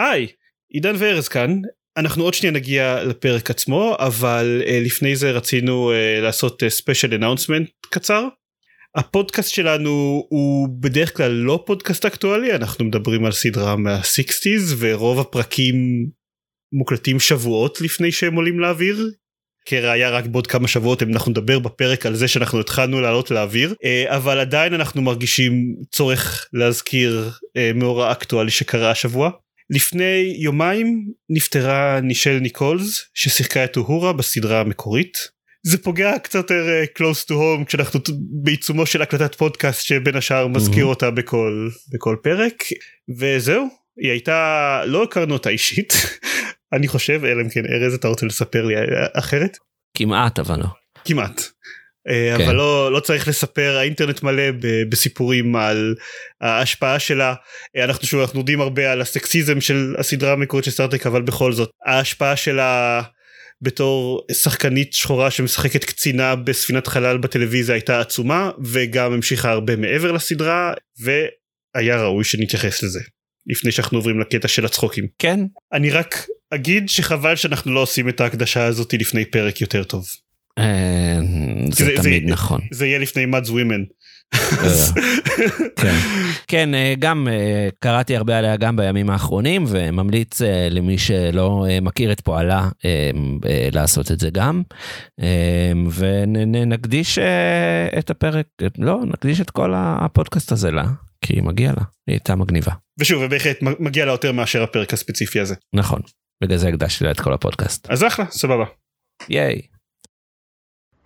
היי, עידן וארז כאן. אנחנו עוד שנייה נגיע לפרק עצמו, אבל אה, לפני זה רצינו uh, לעשות ספיישל uh, אנאונסמנט קצר. הפודקאסט שלנו הוא בדרך כלל לא פודקאסט אקטואלי, אנחנו מדברים על סדרה מה-60's ורוב הפרקים מוקלטים שבועות לפני שהם עולים לאוויר. כראיה רק בעוד כמה שבועות אנחנו נדבר בפרק על זה שאנחנו התחלנו לעלות לאוויר אבל עדיין אנחנו מרגישים צורך להזכיר מאורע אקטואלי שקרה השבוע. לפני יומיים נפטרה נישל ניקולס ששיחקה את אוהורה בסדרה המקורית. זה פוגע קצת יותר uh, close to home כשאנחנו בעיצומו של הקלטת פודקאסט שבין השאר מזכיר אותה בכל בכל פרק. וזהו היא הייתה לא הכרנו אותה אישית אני חושב אלא אם כן ארז אתה רוצה לספר לי אחרת? כמעט אבל לא. כמעט. אה, כן. אבל לא לא צריך לספר האינטרנט מלא בסיפורים על ההשפעה שלה אנחנו שוב אנחנו יודעים הרבה על הסקסיזם של הסדרה המקורית של סטארטק אבל בכל זאת ההשפעה שלה בתור שחקנית שחורה שמשחקת קצינה בספינת חלל בטלוויזיה הייתה עצומה וגם המשיכה הרבה מעבר לסדרה והיה ראוי שנתייחס לזה לפני שאנחנו עוברים לקטע של הצחוקים כן אני רק אגיד שחבל שאנחנו לא עושים את ההקדשה הזאת לפני פרק יותר טוב. אה, זה תמיד נכון. זה יהיה לפני מדס ווימן. כן. כן אה, גם אה, קראתי הרבה עליה גם בימים האחרונים וממליץ למי שלא מכיר את פועלה לעשות את זה גם ונקדיש את הפרק לא נקדיש את כל הפודקאסט הזה לה כי מגיע לה היא הייתה מגניבה. ושוב ובהחלט מגיע לה יותר מאשר הפרק הספציפי הזה. נכון בגלל זה הקדשתי לה את כל הפודקאסט. אז אחלה סבבה. ייי.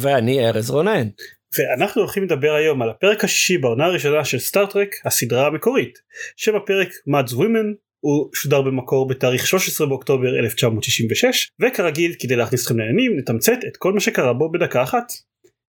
ואני ארז רונן. ואנחנו הולכים לדבר היום על הפרק השישי בעונה הראשונה של סטארטרק הסדרה המקורית. שם הפרק Mads Women הוא שודר במקור בתאריך 13 באוקטובר 1966 וכרגיל כדי להכניס אתכם לעניינים נתמצת את כל מה שקרה בו בדקה אחת.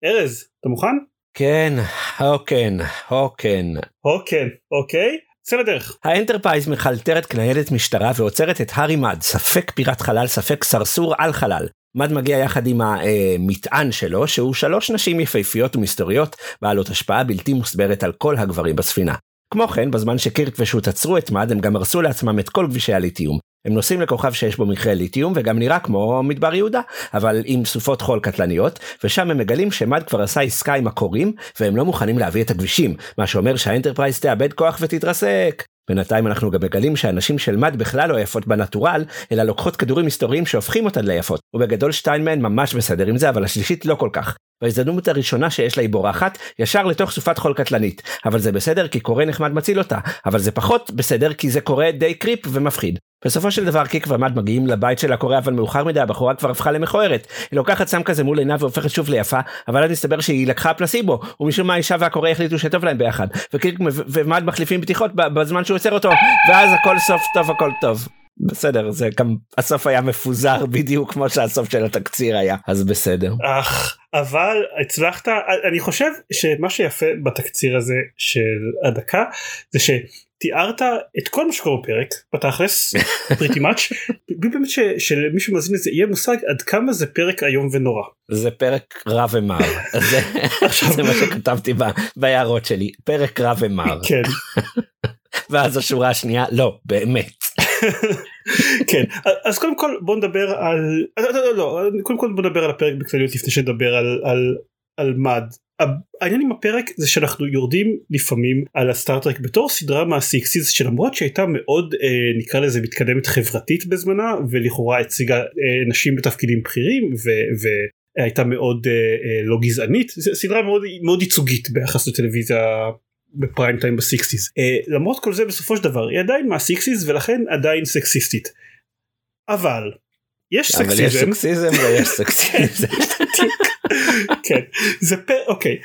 ארז אתה מוכן? כן, אוקיי, אוקיי. אוקיי, אוקיי. צא לדרך. האנטרפרייז מחלטרת כניידת משטרה ועוצרת את הארי מד, ספק פיראט חלל, ספק סרסור על חלל. מד מגיע יחד עם המטען שלו שהוא שלוש נשים יפהפיות ומסתוריות בעלות השפעה בלתי מוסברת על כל הגברים בספינה. כמו כן בזמן שקירק ושות עצרו את מד הם גם הרסו לעצמם את כל גבישי הליתיום. הם נוסעים לכוכב שיש בו מכרה ליתיום וגם נראה כמו מדבר יהודה אבל עם סופות חול קטלניות ושם הם מגלים שמד כבר עשה עסקה עם הכורים והם לא מוכנים להביא את הגבישים מה שאומר שהאנטרפרייז תאבד כוח ותתרסק. בינתיים אנחנו גם מגלים שהנשים של מד בכלל לא יפות ב natural, אלא לוקחות כדורים מסתוריים שהופכים אותן ליפות, ובגדול שתיים מהן ממש בסדר עם זה, אבל השלישית לא כל כך. ובהזדמנות הראשונה שיש לה היא בורחת, ישר לתוך סופת חול קטלנית. אבל זה בסדר כי כורה נחמד מציל אותה, אבל זה פחות בסדר כי זה כורה די creepy ומפחיד. בסופו של דבר קיק ומד מגיעים לבית של הקורא אבל מאוחר מדי הבחורה כבר הפכה למכוערת. היא לוקחת סם כזה מול עיניו והופכת שוב ליפה אבל אז מסתבר שהיא לקחה פלסיבו ומשום מה האישה והקורא החליטו שטוב להם ביחד וקיק ומד מחליפים בדיחות בזמן שהוא עוצר אותו ואז הכל סוף טוב הכל טוב. בסדר זה גם הסוף היה מפוזר בדיוק כמו שהסוף של התקציר היה אז בסדר. אך אבל הצלחת אני חושב שמה שיפה בתקציר הזה של הדקה זה ש... תיארת את כל מה שקורה בפרק בתכלס פריטי מאץ' באמת שלמי שמאזין לזה יהיה מושג עד כמה זה פרק איום ונורא. זה פרק רע ומר זה, זה מה שכתבתי בהערות שלי פרק רע ומר. כן. ואז השורה השנייה לא באמת. כן אז קודם כל בוא נדבר על לא, לא, לא, קודם כל בוא נדבר על הפרק בכלליות לפני שנדבר על על על מד העניין עם הפרק זה שאנחנו יורדים לפעמים על הסטארטרק בתור סדרה מהסיקסיס שלמרות שהייתה מאוד אה, נקרא לזה מתקדמת חברתית בזמנה ולכאורה הציגה אה, נשים בתפקידים בכירים והייתה מאוד אה, אה, לא גזענית סדרה מאוד מאוד ייצוגית ביחס לטלוויזיה בפריים טיים בסיקסיס אה, למרות כל זה בסופו של דבר היא עדיין מהסיקסיס ולכן עדיין סקסיסטית אבל יש סקסיזם. אבל יש סקסיזם ויש סקסיזם. כן. זה פר אוקיי.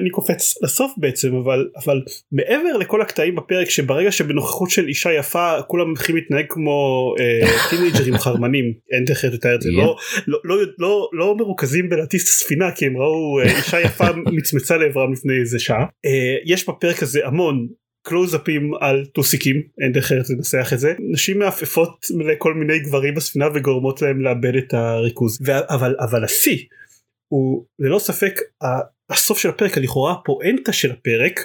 אני, קופץ לסוף בעצם אבל אבל מעבר לכל הקטעים בפרק שברגע שבנוכחות של אישה יפה כולם מתחילים להתנהג כמו אה, טינג'רים חרמנים. אין דרך לתאר את זה לא, לא, לא, לא, מרוכזים בלהטיס את הספינה כי הם ראו אה, אישה יפה מצמצה לעברם לפני איזה שעה. אה, יש בפרק הזה המון קלוזאפים על טוסיקים אין דרך אחרת לנסח את זה. נשים מעפפות לכל מיני גברים בספינה וגורמות להם לאבד את הריכוז. אבל אבל השיא הוא ללא ספק הסוף של הפרק לכאורה הפואנטה של הפרק.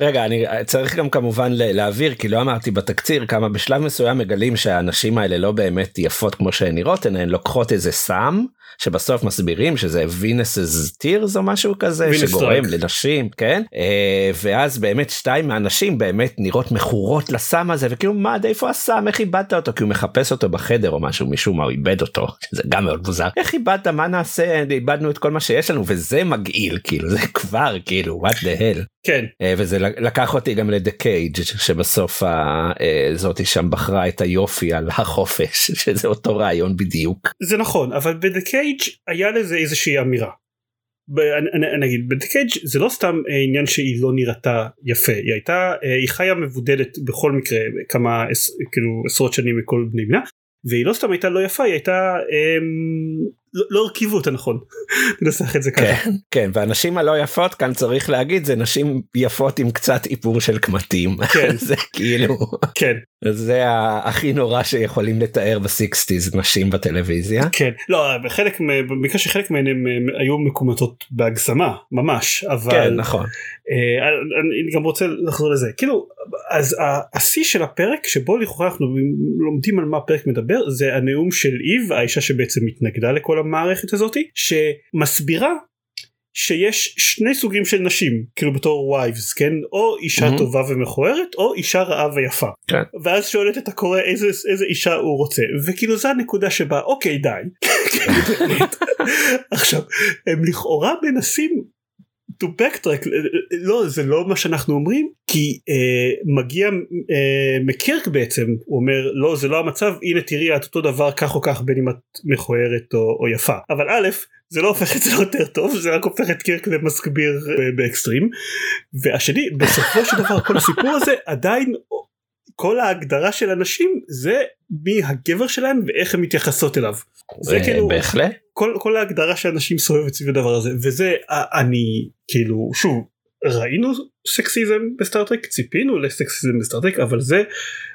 רגע אני צריך גם כמובן להעביר כי לא אמרתי בתקציר כמה בשלב מסוים מגלים שהנשים האלה לא באמת יפות כמו שהן נראות הן לוקחות איזה סם שבסוף מסבירים שזה וינס טירס או משהו כזה שגורם לנשים כן? אה, ואז באמת שתיים מהנשים באמת נראות מכורות לסם הזה וכאילו מה עד איפה הסם? איך איבדת אותו? כי הוא מחפש אותו בחדר או משהו משום מה הוא איבד אותו. זה גם מאוד מוזר. איך איבדת? מה נעשה? איבדנו את כל מה שיש לנו וזה מגעיל כאילו זה כבר כאילו what the hell. כן. אה, וזה לקח אותי גם לדה קייג' שבסוף אה, זאתי שם בחרה את היופי על החופש שזה אותו רעיון בדיוק. זה נכון אבל בדה קייג' היה לזה איזושהי אמירה. נגיד בדה קייג' זה לא סתם אה, עניין שהיא לא נראתה יפה. היא הייתה היא חיה מבודדת בכל מקרה כמה כאילו עשרות שנים מכל בני בנה והיא לא סתם הייתה לא יפה היא הייתה אמ, לא, לא הרכיבו אותה נכון. ננסח את זה ככה. כן, כן והנשים הלא יפות כאן צריך להגיד זה נשים יפות עם קצת איפור של קמטים. כן. זה כאילו כן. זה הכי נורא שיכולים לתאר ב sixties נשים בטלוויזיה. כן. לא בחלק במקרה שחלק מהן הם היו מקומטות בהגזמה ממש אבל כן נכון. אה, אני גם רוצה לחזור לזה. כאילו אז השיא של הפרק שבו לכאורה אנחנו לומדים על מה הפרק מדבר זה הנאום של איב האישה שבעצם התנגדה לכל המערכת הזאתי שמסבירה שיש שני סוגים של נשים כאילו בתור wives כן או אישה mm-hmm. טובה ומכוערת או אישה רעה ויפה כן. ואז שואלת את הכורה איזה איזה אישה הוא רוצה וכאילו זה הנקודה שבה אוקיי די עכשיו הם לכאורה מנסים to backtrack לא זה לא מה שאנחנו אומרים כי אה, מגיע אה, מקירק בעצם הוא אומר לא זה לא המצב הנה תראי את אותו דבר כך או כך בין אם את מכוערת או, או יפה. אבל א' זה לא הופך את זה ליותר טוב זה רק הופך את קירק למסביר אה, באקסטרים. והשני בסופו של דבר כל הסיפור הזה עדיין כל ההגדרה של אנשים זה מי הגבר שלהם ואיך הם מתייחסות אליו. זה כאילו בהחלט כל, כל ההגדרה של הנשים סובבת סביב הדבר הזה וזה אני כאילו שוב ראינו סקסיזם בסטארטרק ציפינו לסקסיזם בסטארטרק אבל זה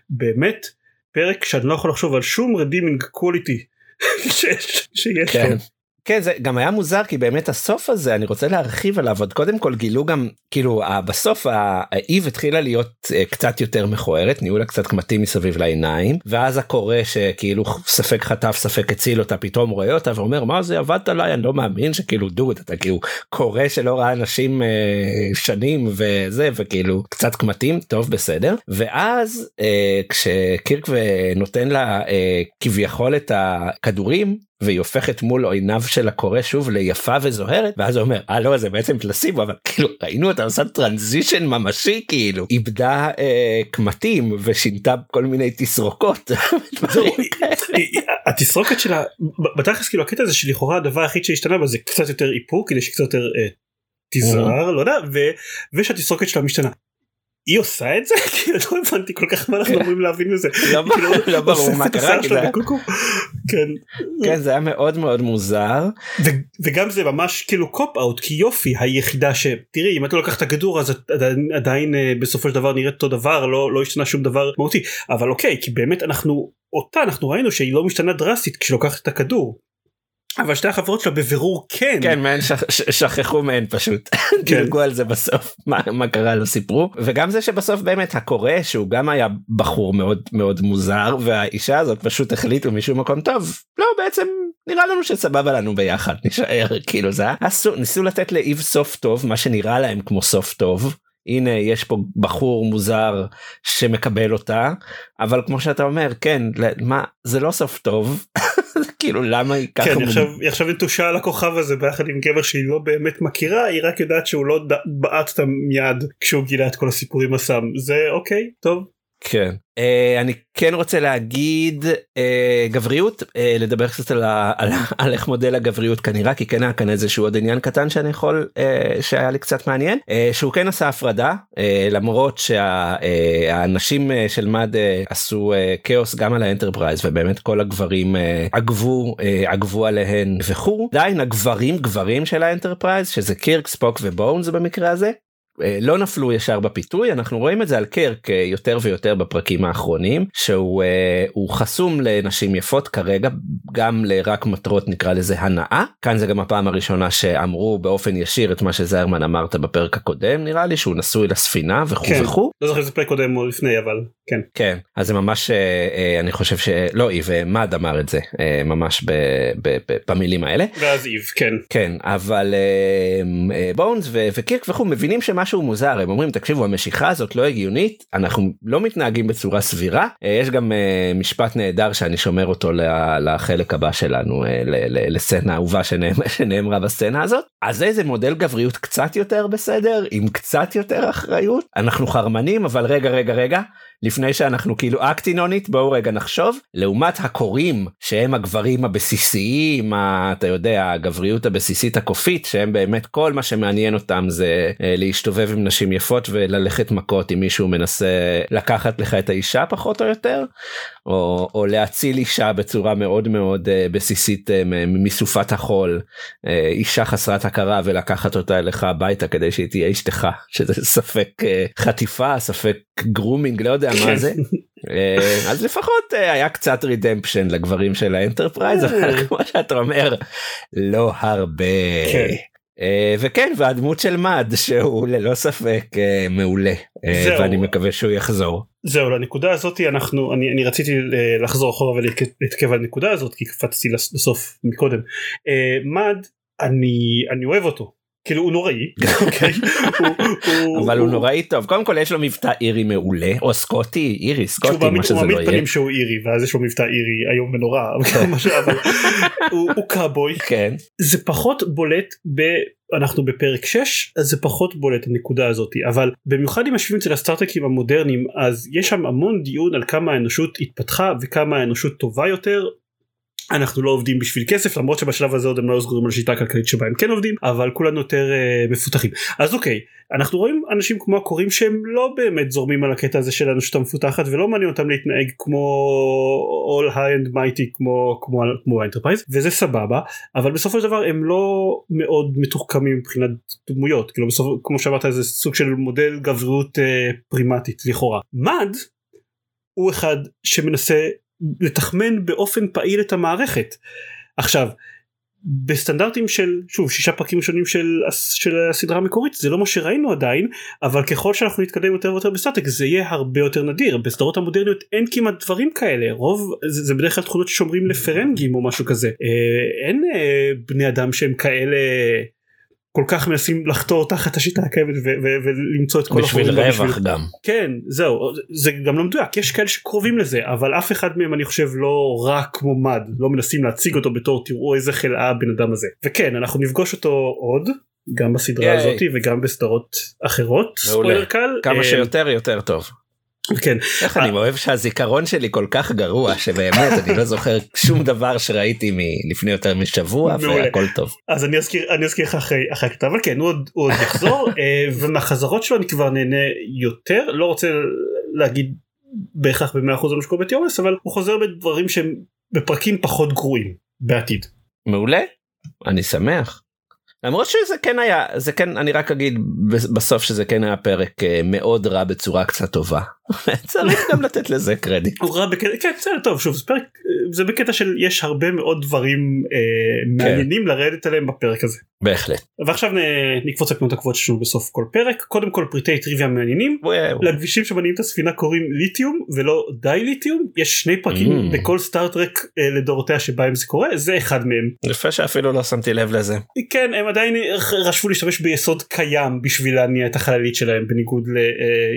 באמת פרק שאני לא יכול לחשוב על שום redeeming quality שיש, שיש כן. כן זה גם היה מוזר כי באמת הסוף הזה אני רוצה להרחיב עליו עוד קודם כל גילו גם כאילו בסוף האיב התחילה להיות אה, קצת יותר מכוערת נהיו לה קצת קמטים מסביב לעיניים ואז הכורה שכאילו ספק חטף ספק הציל אותה פתאום רואה אותה ואומר מה זה עבדת עליי? אני לא מאמין שכאילו דוד אתה כאילו קורא שלא ראה אנשים אה, שנים וזה וכאילו קצת קמטים טוב בסדר. ואז אה, כשקירק נותן לה אה, כביכול את הכדורים והיא הופכת מול עיניו של הקורא שוב ליפה וזוהרת ואז הוא אומר אה לא זה בעצם פלסיבו אבל כאילו ראינו אותה עושה טרנזישן ממשי כאילו. איבדה אה, קמטים ושינתה כל מיני תסרוקות. התסרוקת שלה בתכלס כאילו הקטע הזה שלכאורה הדבר היחיד שהשתנה בה זה קצת יותר איפור כדי שקצת יותר אה, תזרר לא יודע ושהתסרוקת שלה משתנה היא עושה את זה? כאילו לא הבנתי כל כך מה אנחנו. אמורים להבין מזה. לא, כאילו, לא ברור מה קרה. כן. כן זה היה מאוד מאוד מוזר. וגם זה ממש כאילו קופ אאוט כי יופי היחידה שתראי אם אתה לוקח את הכדור אז עדיין אה, בסופו של דבר נראית אותו דבר לא לא השתנה שום דבר מהותי אבל אוקיי כי באמת אנחנו אותה אנחנו ראינו שהיא לא משתנה דרסטית כשלוקחת את הכדור. אבל שתי החברות שלה בבירור כן. כן מהן שכ, שכחו מהן פשוט. כן. דילגו על זה בסוף מה, מה קרה לא סיפרו. וגם זה שבסוף באמת הקורא שהוא גם היה בחור מאוד מאוד מוזר והאישה הזאת פשוט החליטו משום מקום טוב לא בעצם נראה לנו שסבבה לנו ביחד נשאר. כאילו זה היה ניסו לתת לאיב סוף טוב מה שנראה להם כמו סוף טוב. הנה יש פה בחור מוזר שמקבל אותה אבל כמו שאתה אומר כן מה זה לא סוף טוב כאילו למה היא ככה כן, היא עכשיו נטושה על הכוכב הזה ביחד עם גבר שהיא לא באמת מכירה היא רק יודעת שהוא לא בעט אותה מיד כשהוא גילה את כל הסיפורים הסם. זה אוקיי טוב כן. Uh, אני כן רוצה להגיד uh, גבריות uh, לדבר קצת על, על, על איך מודל הגבריות כנראה כי כן היה כאן איזשהו עוד עניין קטן שאני יכול uh, שהיה לי קצת מעניין uh, שהוא כן עשה הפרדה uh, למרות שהנשים uh, של מד uh, עשו uh, כאוס גם על האנטרפרייז ובאמת כל הגברים uh, עגבו uh, עגבו עליהן וכו' עדיין הגברים גברים של האנטרפרייז שזה קירק ספוק ובונס במקרה הזה לא נפלו ישר בפיתוי אנחנו רואים את זה על קירק אה, יותר ויותר בפרקים האחרונים שהוא אה, חסום לנשים יפות כרגע גם לרק מטרות נקרא לזה הנאה כאן זה גם הפעם הראשונה שאמרו באופן ישיר את מה שזיירמן אמרת בפרק הקודם נראה לי שהוא נשוי לספינה וכו' כן. וכו'. לא זוכר איזה פרק קודם או לפני אבל כן. כן אז זה ממש אני חושב שלא איב מד אמר את זה ממש ב, ב, ב, במילים האלה. ואז איב כן. כן אבל בונס וקירק וכו' מבינים שמה משהו מוזר הם אומרים תקשיבו המשיכה הזאת לא הגיונית אנחנו לא מתנהגים בצורה סבירה אה, יש גם אה, משפט נהדר שאני שומר אותו לחלק הבא שלנו אה, לסצנה אהובה שנאמרה בסצנה הזאת אז איזה מודל גבריות קצת יותר בסדר עם קצת יותר אחריות אנחנו חרמנים אבל רגע רגע רגע לפני שאנחנו כאילו אקטינונית בואו רגע נחשוב. לעומת הקוראים שהם הגברים הבסיסיים אתה יודע הגבריות הבסיסית הקופית שהם באמת כל מה שמעניין אותם זה להשתובב עם נשים יפות וללכת מכות אם מישהו מנסה לקחת לך את האישה פחות או יותר או, או להציל אישה בצורה מאוד מאוד uh, בסיסית uh, מסופת החול uh, אישה חסרת הכרה ולקחת אותה אליך הביתה כדי שהיא תהיה אשתך שזה ספק uh, חטיפה ספק grooming לא יודע מה זה uh, אז לפחות uh, היה קצת redemption לגברים של האנטרפרייז אבל כמו שאתה אומר לא הרבה. כן. Uh, וכן והדמות של מד שהוא ללא ספק uh, מעולה uh, ואני מקווה שהוא יחזור. זהו לנקודה הזאת אנחנו אני, אני רציתי לחזור אחורה ולהתעכב על הנקודה הזאת כי קפצתי לסוף מקודם. uh, מד אני אני אוהב אותו. כאילו הוא נוראי. אוקיי? אבל הוא נוראי טוב. קודם כל יש לו מבטא אירי מעולה. או סקוטי אירי סקוטי מה שזה לא יהיה. שהוא אירי ואז יש לו מבטא אירי איום ונורא הוא קאבוי. כן. זה פחות בולט ב... אנחנו בפרק 6 אז זה פחות בולט הנקודה הזאת. אבל במיוחד אם משווים את זה לסטארטקים המודרניים אז יש שם המון דיון על כמה האנושות התפתחה וכמה האנושות טובה יותר אנחנו לא עובדים בשביל כסף למרות שבשלב הזה עוד הם לא סגורים על השיטה הכלכלית שבה הם כן עובדים אבל כולנו יותר uh, מפותחים. אז אוקיי אנחנו רואים אנשים כמו הכורים שהם לא באמת זורמים על הקטע הזה של האנושות המפותחת ולא מעניין אותם להתנהג כמו all high and mighty כמו כמו כמו האנטרפרייז וזה סבבה אבל בסופו של דבר הם לא מאוד מתוחכמים מבחינת דמויות. כאילו בסוף כמו שאמרת זה סוג של מודל גבריות uh, פרימיטיבית לכאורה. מד הוא אחד שמנסה לתחמן באופן פעיל את המערכת. עכשיו בסטנדרטים של שוב שישה פרקים שונים של, של הסדרה המקורית זה לא מה שראינו עדיין אבל ככל שאנחנו נתקדם יותר ויותר בסטטק זה יהיה הרבה יותר נדיר. בסדרות המודרניות אין כמעט דברים כאלה. רוב זה, זה בדרך כלל תכונות ששומרים לפרנגים או משהו כזה. אה, אין אה, בני אדם שהם כאלה כל כך מנסים לחתור תחת השיטה הקיימת ולמצוא את כל בשביל רווח בשביל... גם. כן זהו זה גם לא מדויק יש כאלה שקרובים לזה אבל אף אחד מהם אני חושב לא רק כמו מד לא מנסים להציג אותו בתור תראו איזה חלאה הבן אדם הזה. וכן אנחנו נפגוש אותו עוד גם בסדרה הזאת וגם בסדרות אחרות. ספוילר קל כמה אה, שיותר יותר טוב. כן. איך אני אוהב שהזיכרון שלי כל כך גרוע שבאמת אני לא זוכר שום דבר שראיתי מלפני יותר משבוע והכל טוב. אז אני אזכיר אני אזכיר לך אחרי הכתב אבל כן הוא עוד, יחזור אה, ומהחזרות שלו אני כבר נהנה יותר לא רוצה להגיד בהכרח במאה אחוז מה שקורה בתיאורס אבל הוא חוזר בדברים שהם בפרקים פחות גרועים בעתיד. מעולה אני שמח. למרות שזה כן היה זה כן אני רק אגיד בסוף שזה כן היה פרק אה, מאוד רע בצורה קצת טובה צריך גם לתת לזה קרדיט. הוא רע בקטע כן בסדר טוב שוב זה פרק זה בקטע של יש הרבה מאוד דברים אה, מעניינים כן. לרדת עליהם בפרק הזה. בהחלט. ועכשיו נקפוץ לקנות הקבועות שלנו בסוף כל פרק קודם כל פריטי טריוויה מעניינים לכבישים שמניעים את הספינה קוראים ליתיום ולא די ליתיום יש שני פרקים mm. בכל סטארטרק אה, לדורותיה שבהם זה קורה זה אחד מהם. יפה שאפילו לא שמתי לב לזה. כן הם עדיין רשפו להשתמש ביסוד קיים בשביל להניע את החללית שלהם בניגוד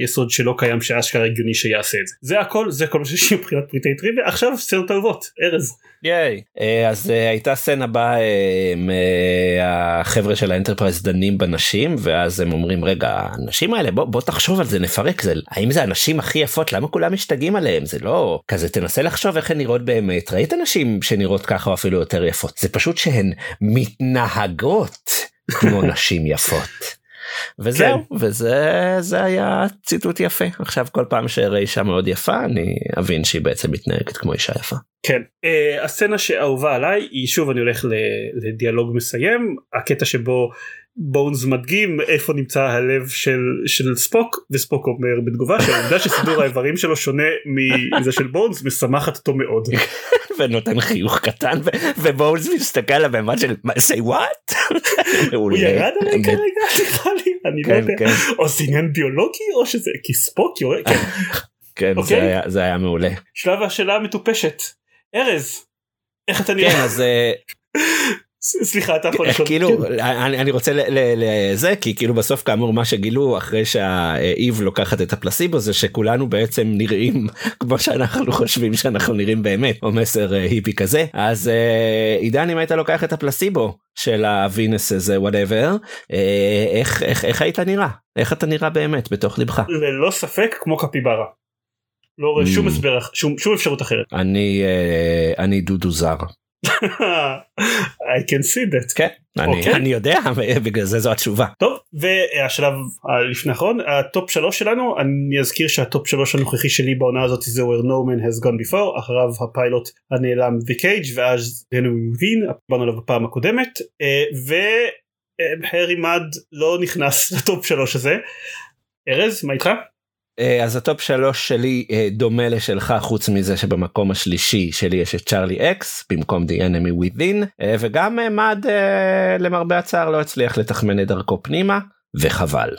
ליסוד שלא קיים שאשכרה אשכרה הגיוני שיעשה את זה. זה הכל זה כל מה שיש לי מבחינת פריטי טריוויה עכשיו סצנות אהובות ארז. ייי. אה, אז אה, הייתה סצנה בה אה, החבר'ה של האנטרפרייז דנים בנשים ואז הם אומרים רגע הנשים האלה בוא, בוא תחשוב על זה נפרק זה האם זה הנשים הכי יפות למה כולם משתגעים עליהם זה לא כזה תנסה לחשוב איך הן נראות באמת ראית נשים שנראות ככה או אפילו יותר יפות זה פשוט שהן מתנהגות כמו נשים יפות. וזהו כן. וזה זה היה ציטוט יפה עכשיו כל פעם שאראה אישה מאוד יפה אני אבין שהיא בעצם מתנהגת כמו אישה יפה. כן uh, הסצנה שאהובה עליי היא שוב אני הולך לדיאלוג מסיים הקטע שבו בונס מדגים איפה נמצא הלב של של ספוק וספוק אומר בתגובה שהעובדה שסידור האיברים שלו שונה מזה של בונס משמחת אותו מאוד. ונותן חיוך קטן ובונס מסתכל על הבמה של say what? הוא ירד עליי כרגע אני לא יודע או זה עניין ביולוגי או שזה כי ספוק יורד. כן אוקיי? זה היה מעולה. שלב השאלה המטופשת ארז איך אתה נראה? כן אז אה, סליחה אתה יכול לשאול. כאילו אני, אני רוצה לזה כי כאילו בסוף כאמור מה שגילו אחרי שהאיב לוקחת את הפלסיבו זה שכולנו בעצם נראים כמו שאנחנו חושבים שאנחנו נראים באמת או מסר אה, היפי כזה אז אה, עידן אם היית לוקח את הפלסיבו של ה Venus הזה whatever איך, איך, איך היית נראה איך אתה נראה באמת בתוך לבך. ללא ספק כמו קפיברה. לא רואה שום mm. הסבר שום, שום אפשרות אחרת. אני אה, אני דודו זר. I can see that. כן, אני, okay. אוקיי. אני יודע, בגלל זה זו התשובה. טוב, והשלב לפני האחרון, ה top שלוש שלנו, אני אזכיר שה top שלוש הנוכחי שלי בעונה הזאת זה where no man has gone before, אחריו הפיילוט הנעלם The Cage, ואז The Enemy Within, דיברנו עליו בפעם הקודמת, אה, והארי מד לא נכנס ל top שלוש הזה. ארז, מה איתך? אה, אז ה top שלוש שלי אה, דומה לשלך חוץ מזה שבמקום השלישי שלי יש את צ'ארלי אקס במקום The Enemy Within אה, וגם מד למרבה הצער לא הצליח לתחמן את דרכו פנימה וחבל.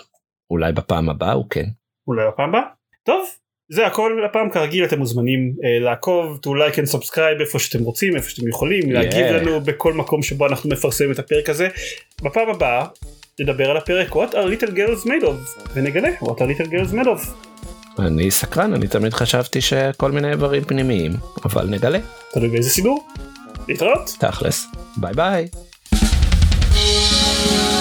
אולי בפעם הבאה הוא כן. אולי בפעם הבאה? טוב זה הכל לפעם כרגיל אתם מוזמנים uh, לעקוב to like and subscribe איפה שאתם רוצים איפה שאתם יכולים yeah. להגיב לנו בכל מקום שבו אנחנו מפרסמים את הפרק הזה בפעם הבאה נדבר על הפרק what are little girls made of ונגלה what are little girls made of. אני סקרן, אני תמיד חשבתי שכל מיני איברים פנימיים, אבל נגלה. תלוי באיזה סידור. להתראות. תכלס. ביי ביי. thank you